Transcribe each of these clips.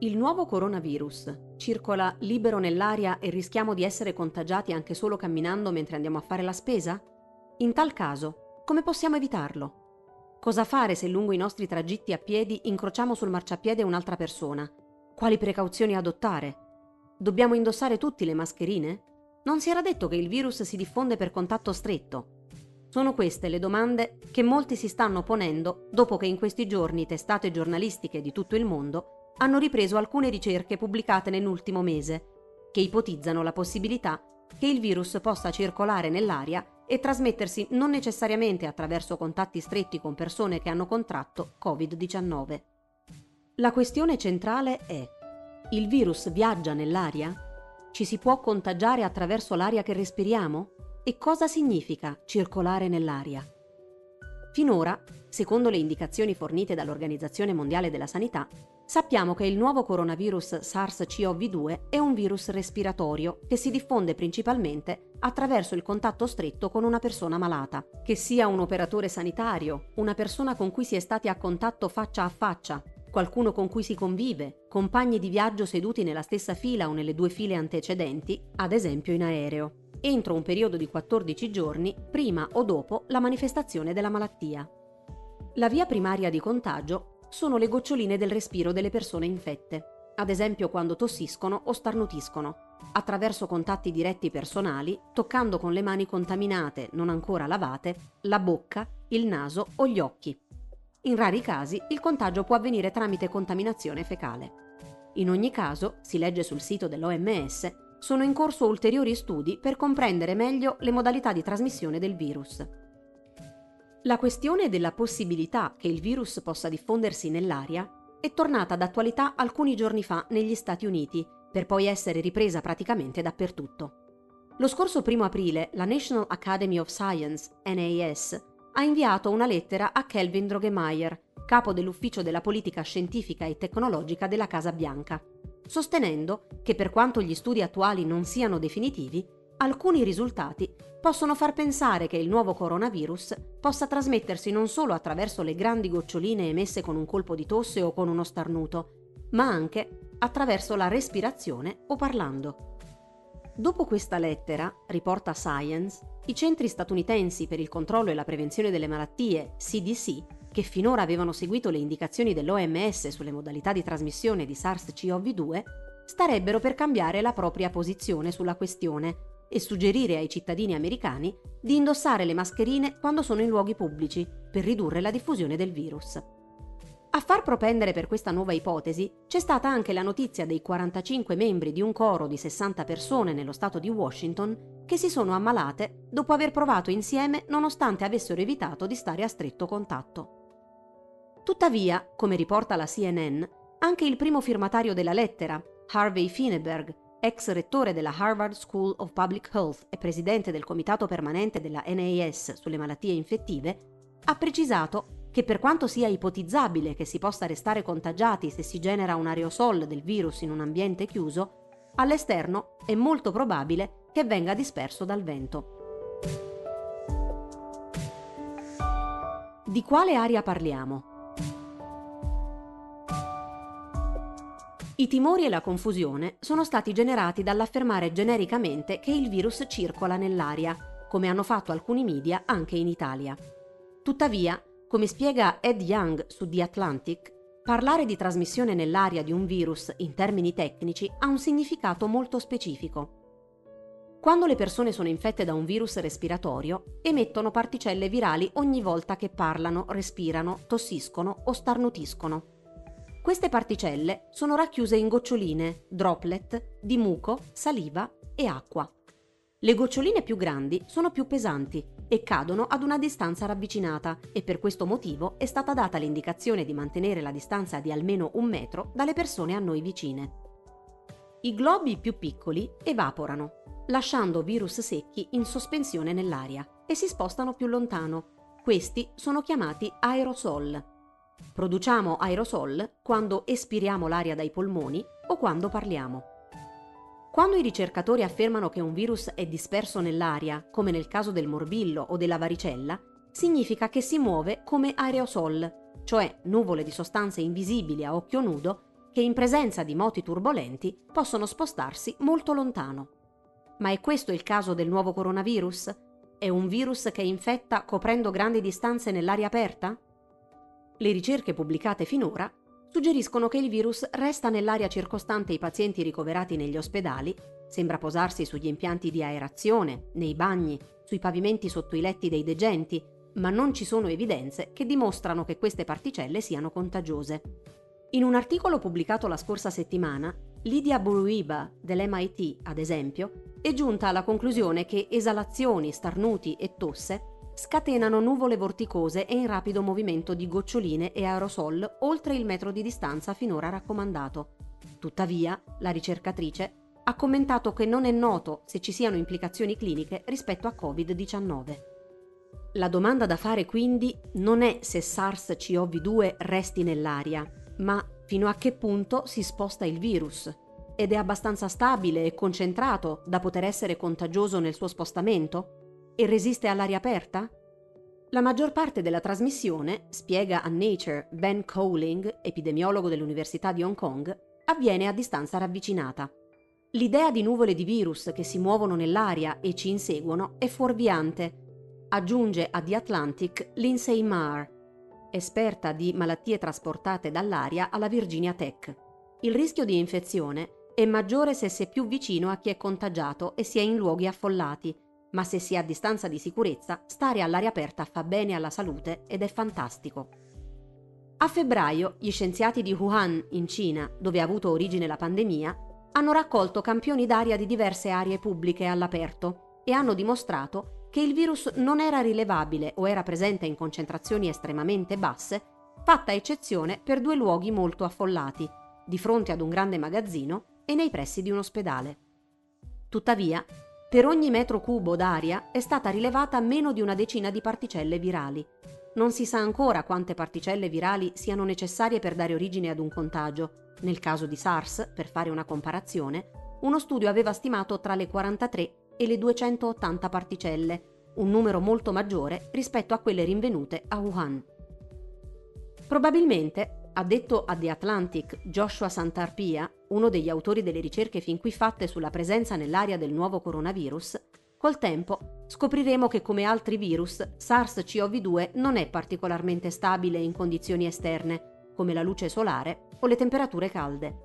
Il nuovo coronavirus circola libero nell'aria e rischiamo di essere contagiati anche solo camminando mentre andiamo a fare la spesa? In tal caso, come possiamo evitarlo? Cosa fare se lungo i nostri tragitti a piedi incrociamo sul marciapiede un'altra persona? Quali precauzioni adottare? Dobbiamo indossare tutti le mascherine? Non si era detto che il virus si diffonde per contatto stretto. Sono queste le domande che molti si stanno ponendo dopo che in questi giorni testate giornalistiche di tutto il mondo hanno ripreso alcune ricerche pubblicate nell'ultimo mese, che ipotizzano la possibilità che il virus possa circolare nell'aria e trasmettersi non necessariamente attraverso contatti stretti con persone che hanno contratto Covid-19. La questione centrale è, il virus viaggia nell'aria? Ci si può contagiare attraverso l'aria che respiriamo? E cosa significa circolare nell'aria? Finora, secondo le indicazioni fornite dall'Organizzazione Mondiale della Sanità, sappiamo che il nuovo coronavirus SARS-CoV-2 è un virus respiratorio che si diffonde principalmente attraverso il contatto stretto con una persona malata, che sia un operatore sanitario, una persona con cui si è stati a contatto faccia a faccia, qualcuno con cui si convive, compagni di viaggio seduti nella stessa fila o nelle due file antecedenti, ad esempio in aereo entro un periodo di 14 giorni prima o dopo la manifestazione della malattia. La via primaria di contagio sono le goccioline del respiro delle persone infette, ad esempio quando tossiscono o starnutiscono, attraverso contatti diretti personali, toccando con le mani contaminate, non ancora lavate, la bocca, il naso o gli occhi. In rari casi il contagio può avvenire tramite contaminazione fecale. In ogni caso, si legge sul sito dell'OMS, sono in corso ulteriori studi per comprendere meglio le modalità di trasmissione del virus. La questione della possibilità che il virus possa diffondersi nell'aria è tornata d'attualità alcuni giorni fa negli Stati Uniti, per poi essere ripresa praticamente dappertutto. Lo scorso 1 aprile la National Academy of Science, NAS, ha inviato una lettera a Kelvin Drogemeyer, capo dell'Ufficio della Politica Scientifica e Tecnologica della Casa Bianca, sostenendo che per quanto gli studi attuali non siano definitivi, alcuni risultati possono far pensare che il nuovo coronavirus possa trasmettersi non solo attraverso le grandi goccioline emesse con un colpo di tosse o con uno starnuto, ma anche attraverso la respirazione o parlando. Dopo questa lettera, riporta Science, i centri statunitensi per il controllo e la prevenzione delle malattie, CDC, che finora avevano seguito le indicazioni dell'OMS sulle modalità di trasmissione di SARS-CoV-2, starebbero per cambiare la propria posizione sulla questione e suggerire ai cittadini americani di indossare le mascherine quando sono in luoghi pubblici per ridurre la diffusione del virus. A far propendere per questa nuova ipotesi c'è stata anche la notizia dei 45 membri di un coro di 60 persone nello stato di Washington che si sono ammalate dopo aver provato insieme nonostante avessero evitato di stare a stretto contatto. Tuttavia, come riporta la CNN, anche il primo firmatario della lettera, Harvey Fineberg, ex rettore della Harvard School of Public Health e presidente del comitato permanente della NAS sulle malattie infettive, ha precisato che per quanto sia ipotizzabile che si possa restare contagiati se si genera un aerosol del virus in un ambiente chiuso, all'esterno è molto probabile che venga disperso dal vento. Di quale aria parliamo? I timori e la confusione sono stati generati dall'affermare genericamente che il virus circola nell'aria, come hanno fatto alcuni media anche in Italia. Tuttavia, come spiega Ed Young su The Atlantic, parlare di trasmissione nell'aria di un virus in termini tecnici ha un significato molto specifico. Quando le persone sono infette da un virus respiratorio, emettono particelle virali ogni volta che parlano, respirano, tossiscono o starnutiscono. Queste particelle sono racchiuse in goccioline, droplet, di muco, saliva e acqua. Le goccioline più grandi sono più pesanti e cadono ad una distanza ravvicinata e per questo motivo è stata data l'indicazione di mantenere la distanza di almeno un metro dalle persone a noi vicine. I globi più piccoli evaporano, lasciando virus secchi in sospensione nell'aria e si spostano più lontano. Questi sono chiamati aerosol Produciamo aerosol quando espiriamo l'aria dai polmoni o quando parliamo. Quando i ricercatori affermano che un virus è disperso nell'aria, come nel caso del morbillo o della varicella, significa che si muove come aerosol, cioè nuvole di sostanze invisibili a occhio nudo che in presenza di moti turbolenti possono spostarsi molto lontano. Ma è questo il caso del nuovo coronavirus? È un virus che infetta coprendo grandi distanze nell'aria aperta? Le ricerche pubblicate finora suggeriscono che il virus resta nell'aria circostante i pazienti ricoverati negli ospedali, sembra posarsi sugli impianti di aerazione, nei bagni, sui pavimenti sotto i letti dei degenti, ma non ci sono evidenze che dimostrano che queste particelle siano contagiose. In un articolo pubblicato la scorsa settimana, Lydia Buruiba dell'MIT, ad esempio, è giunta alla conclusione che esalazioni, starnuti e tosse scatenano nuvole vorticose e in rapido movimento di goccioline e aerosol oltre il metro di distanza finora raccomandato. Tuttavia, la ricercatrice ha commentato che non è noto se ci siano implicazioni cliniche rispetto a Covid-19. La domanda da fare quindi non è se SARS-CoV-2 resti nell'aria, ma fino a che punto si sposta il virus ed è abbastanza stabile e concentrato da poter essere contagioso nel suo spostamento? E resiste all'aria aperta? La maggior parte della trasmissione, spiega a Nature Ben Cowling, epidemiologo dell'Università di Hong Kong, avviene a distanza ravvicinata. L'idea di nuvole di virus che si muovono nell'aria e ci inseguono è fuorviante, aggiunge a The Atlantic Lindsay Marr, esperta di malattie trasportate dall'aria alla Virginia Tech. Il rischio di infezione è maggiore se si è più vicino a chi è contagiato e si è in luoghi affollati, ma se si è a distanza di sicurezza, stare all'aria aperta fa bene alla salute ed è fantastico. A febbraio, gli scienziati di Wuhan, in Cina, dove ha avuto origine la pandemia, hanno raccolto campioni d'aria di diverse aree pubbliche all'aperto e hanno dimostrato che il virus non era rilevabile o era presente in concentrazioni estremamente basse, fatta eccezione per due luoghi molto affollati, di fronte ad un grande magazzino e nei pressi di un ospedale. Tuttavia, per ogni metro cubo d'aria è stata rilevata meno di una decina di particelle virali. Non si sa ancora quante particelle virali siano necessarie per dare origine ad un contagio. Nel caso di SARS, per fare una comparazione, uno studio aveva stimato tra le 43 e le 280 particelle, un numero molto maggiore rispetto a quelle rinvenute a Wuhan. Probabilmente, ha detto a The Atlantic Joshua Santarpia, uno degli autori delle ricerche fin qui fatte sulla presenza nell'aria del nuovo coronavirus, col tempo scopriremo che come altri virus SARS-CoV-2 non è particolarmente stabile in condizioni esterne, come la luce solare o le temperature calde.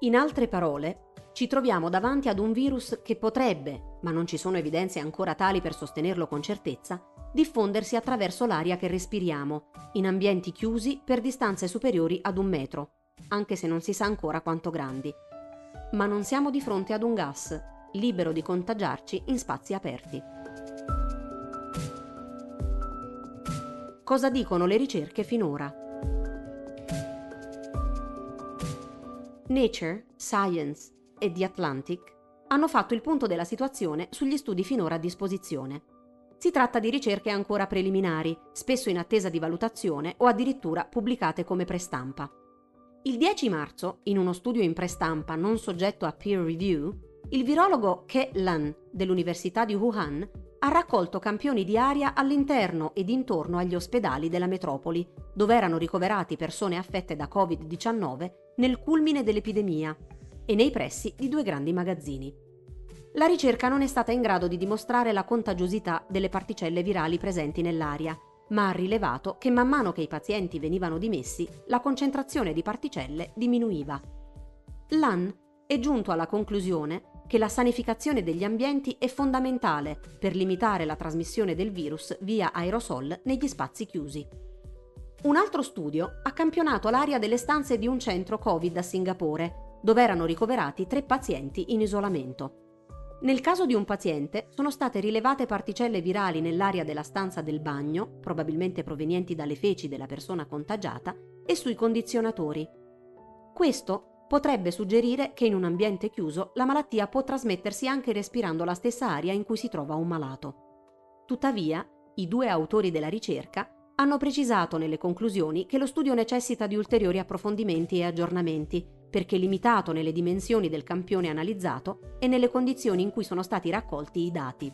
In altre parole, ci troviamo davanti ad un virus che potrebbe, ma non ci sono evidenze ancora tali per sostenerlo con certezza, diffondersi attraverso l'aria che respiriamo, in ambienti chiusi per distanze superiori ad un metro, anche se non si sa ancora quanto grandi. Ma non siamo di fronte ad un gas, libero di contagiarci in spazi aperti. Cosa dicono le ricerche finora? Nature, Science e The Atlantic hanno fatto il punto della situazione sugli studi finora a disposizione. Si tratta di ricerche ancora preliminari, spesso in attesa di valutazione o addirittura pubblicate come prestampa. Il 10 marzo, in uno studio in prestampa non soggetto a peer review, il virologo Ke Lan dell'Università di Wuhan ha raccolto campioni di aria all'interno ed intorno agli ospedali della metropoli, dove erano ricoverati persone affette da Covid-19 nel culmine dell'epidemia e nei pressi di due grandi magazzini. La ricerca non è stata in grado di dimostrare la contagiosità delle particelle virali presenti nell'aria, ma ha rilevato che man mano che i pazienti venivano dimessi, la concentrazione di particelle diminuiva. L'AN è giunto alla conclusione che la sanificazione degli ambienti è fondamentale per limitare la trasmissione del virus via aerosol negli spazi chiusi. Un altro studio ha campionato l'aria delle stanze di un centro Covid a Singapore dove erano ricoverati tre pazienti in isolamento. Nel caso di un paziente sono state rilevate particelle virali nell'aria della stanza del bagno, probabilmente provenienti dalle feci della persona contagiata, e sui condizionatori. Questo potrebbe suggerire che in un ambiente chiuso la malattia può trasmettersi anche respirando la stessa aria in cui si trova un malato. Tuttavia, i due autori della ricerca hanno precisato nelle conclusioni che lo studio necessita di ulteriori approfondimenti e aggiornamenti perché limitato nelle dimensioni del campione analizzato e nelle condizioni in cui sono stati raccolti i dati.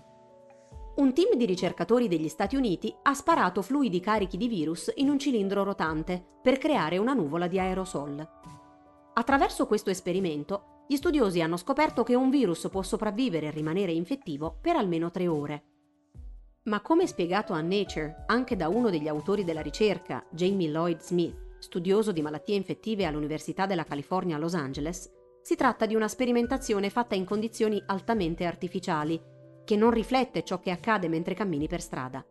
Un team di ricercatori degli Stati Uniti ha sparato fluidi carichi di virus in un cilindro rotante per creare una nuvola di aerosol. Attraverso questo esperimento, gli studiosi hanno scoperto che un virus può sopravvivere e rimanere infettivo per almeno tre ore. Ma come spiegato a Nature anche da uno degli autori della ricerca, Jamie Lloyd Smith, studioso di malattie infettive all'Università della California a Los Angeles, si tratta di una sperimentazione fatta in condizioni altamente artificiali, che non riflette ciò che accade mentre cammini per strada.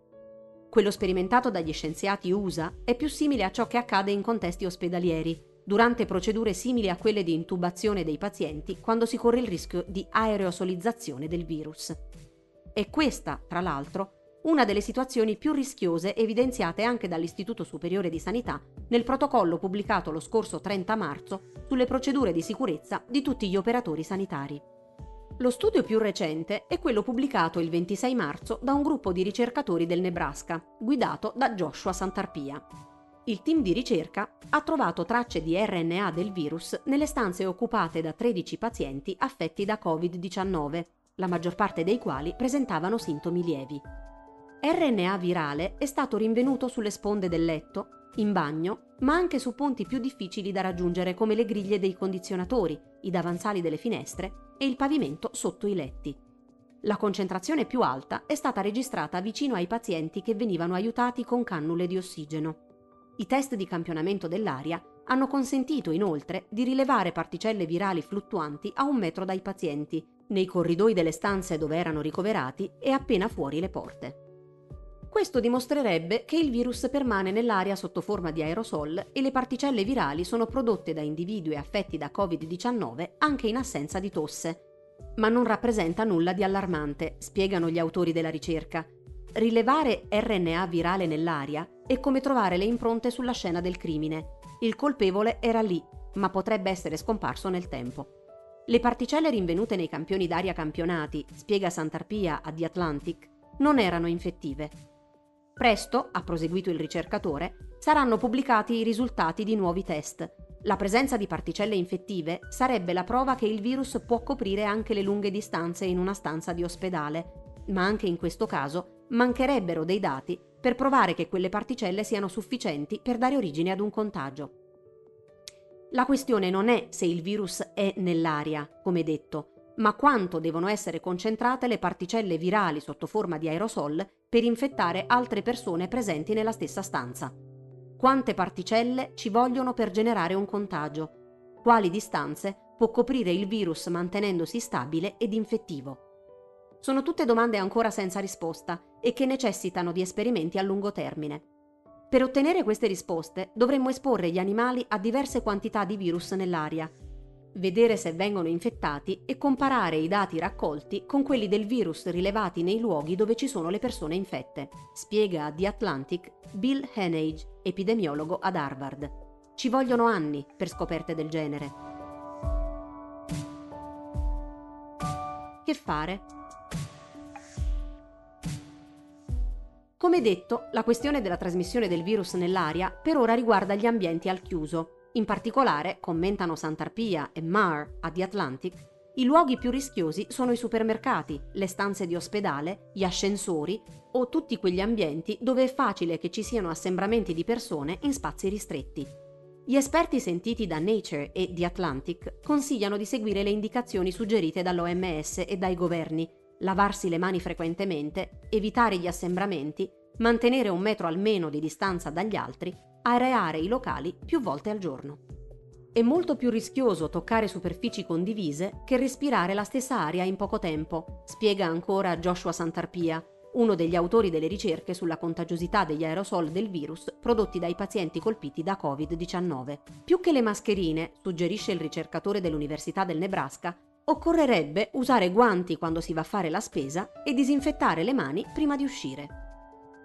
Quello sperimentato dagli scienziati USA è più simile a ciò che accade in contesti ospedalieri, durante procedure simili a quelle di intubazione dei pazienti quando si corre il rischio di aerosolizzazione del virus. È questa, tra l'altro, una delle situazioni più rischiose evidenziate anche dall'Istituto Superiore di Sanità nel protocollo pubblicato lo scorso 30 marzo sulle procedure di sicurezza di tutti gli operatori sanitari. Lo studio più recente è quello pubblicato il 26 marzo da un gruppo di ricercatori del Nebraska, guidato da Joshua Santarpia. Il team di ricerca ha trovato tracce di RNA del virus nelle stanze occupate da 13 pazienti affetti da Covid-19, la maggior parte dei quali presentavano sintomi lievi. RNA virale è stato rinvenuto sulle sponde del letto, in bagno, ma anche su punti più difficili da raggiungere come le griglie dei condizionatori, i davanzali delle finestre e il pavimento sotto i letti. La concentrazione più alta è stata registrata vicino ai pazienti che venivano aiutati con cannule di ossigeno. I test di campionamento dell'aria hanno consentito inoltre di rilevare particelle virali fluttuanti a un metro dai pazienti, nei corridoi delle stanze dove erano ricoverati e appena fuori le porte. Questo dimostrerebbe che il virus permane nell'aria sotto forma di aerosol e le particelle virali sono prodotte da individui affetti da Covid-19 anche in assenza di tosse. Ma non rappresenta nulla di allarmante, spiegano gli autori della ricerca. Rilevare RNA virale nell'aria è come trovare le impronte sulla scena del crimine. Il colpevole era lì, ma potrebbe essere scomparso nel tempo. Le particelle rinvenute nei campioni d'aria campionati, spiega Santarpia a The Atlantic, non erano infettive. Presto, ha proseguito il ricercatore, saranno pubblicati i risultati di nuovi test. La presenza di particelle infettive sarebbe la prova che il virus può coprire anche le lunghe distanze in una stanza di ospedale, ma anche in questo caso mancherebbero dei dati per provare che quelle particelle siano sufficienti per dare origine ad un contagio. La questione non è se il virus è nell'aria, come detto, ma quanto devono essere concentrate le particelle virali sotto forma di aerosol per infettare altre persone presenti nella stessa stanza. Quante particelle ci vogliono per generare un contagio? Quali distanze può coprire il virus mantenendosi stabile ed infettivo? Sono tutte domande ancora senza risposta e che necessitano di esperimenti a lungo termine. Per ottenere queste risposte dovremmo esporre gli animali a diverse quantità di virus nell'aria, vedere se vengono infettati e comparare i dati raccolti con quelli del virus rilevati nei luoghi dove ci sono le persone infette, spiega a The Atlantic Bill Henage, epidemiologo ad Harvard. Ci vogliono anni per scoperte del genere. Che fare? Come detto, la questione della trasmissione del virus nell'aria per ora riguarda gli ambienti al chiuso. In particolare, commentano Santarpia e Marr a The Atlantic, i luoghi più rischiosi sono i supermercati, le stanze di ospedale, gli ascensori o tutti quegli ambienti dove è facile che ci siano assembramenti di persone in spazi ristretti. Gli esperti sentiti da Nature e The Atlantic consigliano di seguire le indicazioni suggerite dall'OMS e dai governi lavarsi le mani frequentemente, evitare gli assembramenti, mantenere un metro almeno di distanza dagli altri, areare i locali più volte al giorno. È molto più rischioso toccare superfici condivise che respirare la stessa aria in poco tempo, spiega ancora Joshua Santarpia, uno degli autori delle ricerche sulla contagiosità degli aerosol del virus prodotti dai pazienti colpiti da Covid-19. Più che le mascherine, suggerisce il ricercatore dell'Università del Nebraska, occorrerebbe usare guanti quando si va a fare la spesa e disinfettare le mani prima di uscire.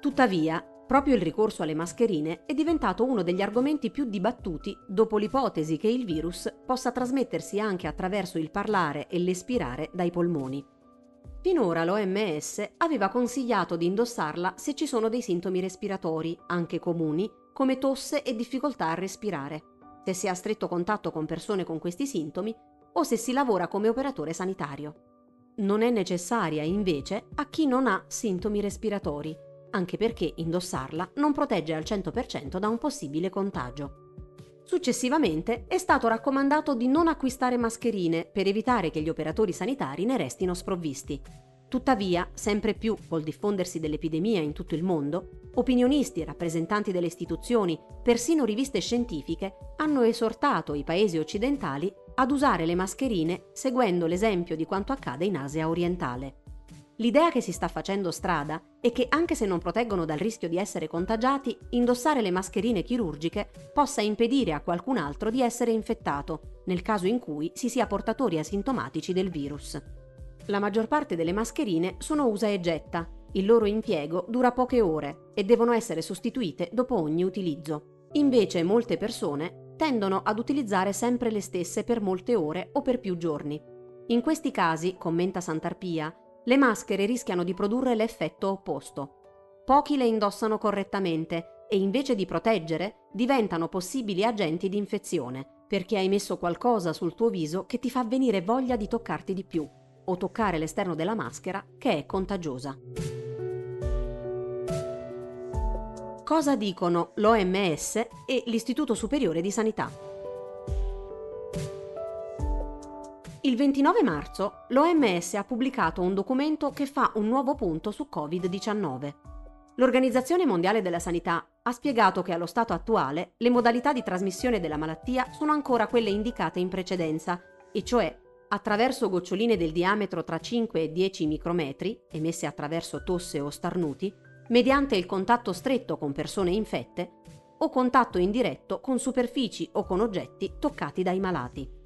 Tuttavia, proprio il ricorso alle mascherine è diventato uno degli argomenti più dibattuti dopo l'ipotesi che il virus possa trasmettersi anche attraverso il parlare e l'espirare dai polmoni. Finora l'OMS aveva consigliato di indossarla se ci sono dei sintomi respiratori, anche comuni, come tosse e difficoltà a respirare. Se si ha stretto contatto con persone con questi sintomi, o se si lavora come operatore sanitario. Non è necessaria invece a chi non ha sintomi respiratori, anche perché indossarla non protegge al 100% da un possibile contagio. Successivamente è stato raccomandato di non acquistare mascherine per evitare che gli operatori sanitari ne restino sprovvisti. Tuttavia, sempre più col diffondersi dell'epidemia in tutto il mondo, opinionisti rappresentanti delle istituzioni, persino riviste scientifiche, hanno esortato i paesi occidentali ad usare le mascherine seguendo l'esempio di quanto accade in Asia orientale. L'idea che si sta facendo strada è che anche se non proteggono dal rischio di essere contagiati, indossare le mascherine chirurgiche possa impedire a qualcun altro di essere infettato, nel caso in cui si sia portatori asintomatici del virus. La maggior parte delle mascherine sono usa e getta, il loro impiego dura poche ore e devono essere sostituite dopo ogni utilizzo. Invece molte persone tendono ad utilizzare sempre le stesse per molte ore o per più giorni. In questi casi, commenta Santarpia, le maschere rischiano di produrre l'effetto opposto. Pochi le indossano correttamente e invece di proteggere diventano possibili agenti di infezione, perché hai messo qualcosa sul tuo viso che ti fa venire voglia di toccarti di più o toccare l'esterno della maschera che è contagiosa. Cosa dicono l'OMS e l'Istituto Superiore di Sanità? Il 29 marzo l'OMS ha pubblicato un documento che fa un nuovo punto su Covid-19. L'Organizzazione Mondiale della Sanità ha spiegato che allo stato attuale le modalità di trasmissione della malattia sono ancora quelle indicate in precedenza, e cioè attraverso goccioline del diametro tra 5 e 10 micrometri, emesse attraverso tosse o starnuti, mediante il contatto stretto con persone infette, o contatto indiretto con superfici o con oggetti toccati dai malati.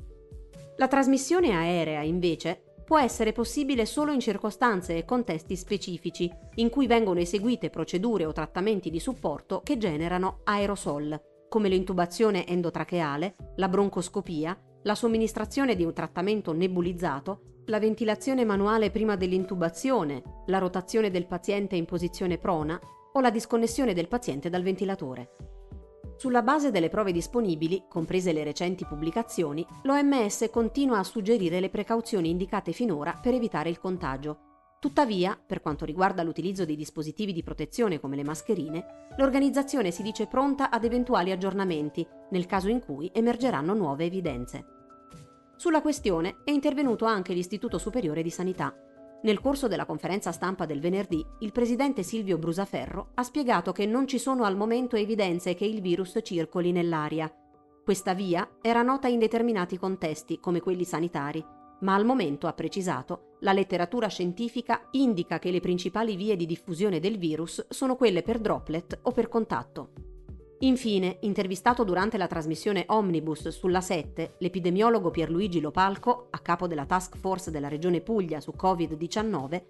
La trasmissione aerea, invece, può essere possibile solo in circostanze e contesti specifici, in cui vengono eseguite procedure o trattamenti di supporto che generano aerosol, come l'intubazione endotracheale, la broncoscopia, la somministrazione di un trattamento nebulizzato, la ventilazione manuale prima dell'intubazione, la rotazione del paziente in posizione prona o la disconnessione del paziente dal ventilatore. Sulla base delle prove disponibili, comprese le recenti pubblicazioni, l'OMS continua a suggerire le precauzioni indicate finora per evitare il contagio. Tuttavia, per quanto riguarda l'utilizzo dei dispositivi di protezione come le mascherine, l'organizzazione si dice pronta ad eventuali aggiornamenti nel caso in cui emergeranno nuove evidenze. Sulla questione è intervenuto anche l'Istituto Superiore di Sanità, nel corso della conferenza stampa del venerdì, il presidente Silvio Brusaferro ha spiegato che non ci sono al momento evidenze che il virus circoli nell'aria. Questa via era nota in determinati contesti, come quelli sanitari, ma al momento, ha precisato, la letteratura scientifica indica che le principali vie di diffusione del virus sono quelle per droplet o per contatto. Infine, intervistato durante la trasmissione Omnibus sulla 7, l'epidemiologo Pierluigi Lopalco, a capo della task force della Regione Puglia su Covid-19,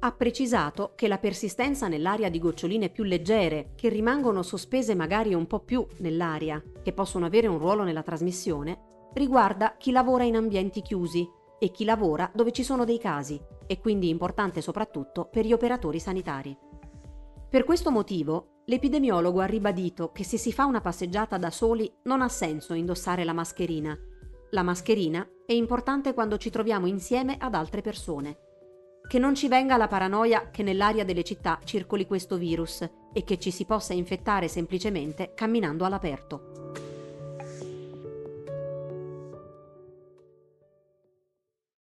ha precisato che la persistenza nell'aria di goccioline più leggere, che rimangono sospese magari un po' più nell'aria, che possono avere un ruolo nella trasmissione, riguarda chi lavora in ambienti chiusi e chi lavora dove ci sono dei casi, e quindi importante soprattutto per gli operatori sanitari. Per questo motivo, L'epidemiologo ha ribadito che se si fa una passeggiata da soli non ha senso indossare la mascherina. La mascherina è importante quando ci troviamo insieme ad altre persone. Che non ci venga la paranoia che nell'aria delle città circoli questo virus e che ci si possa infettare semplicemente camminando all'aperto.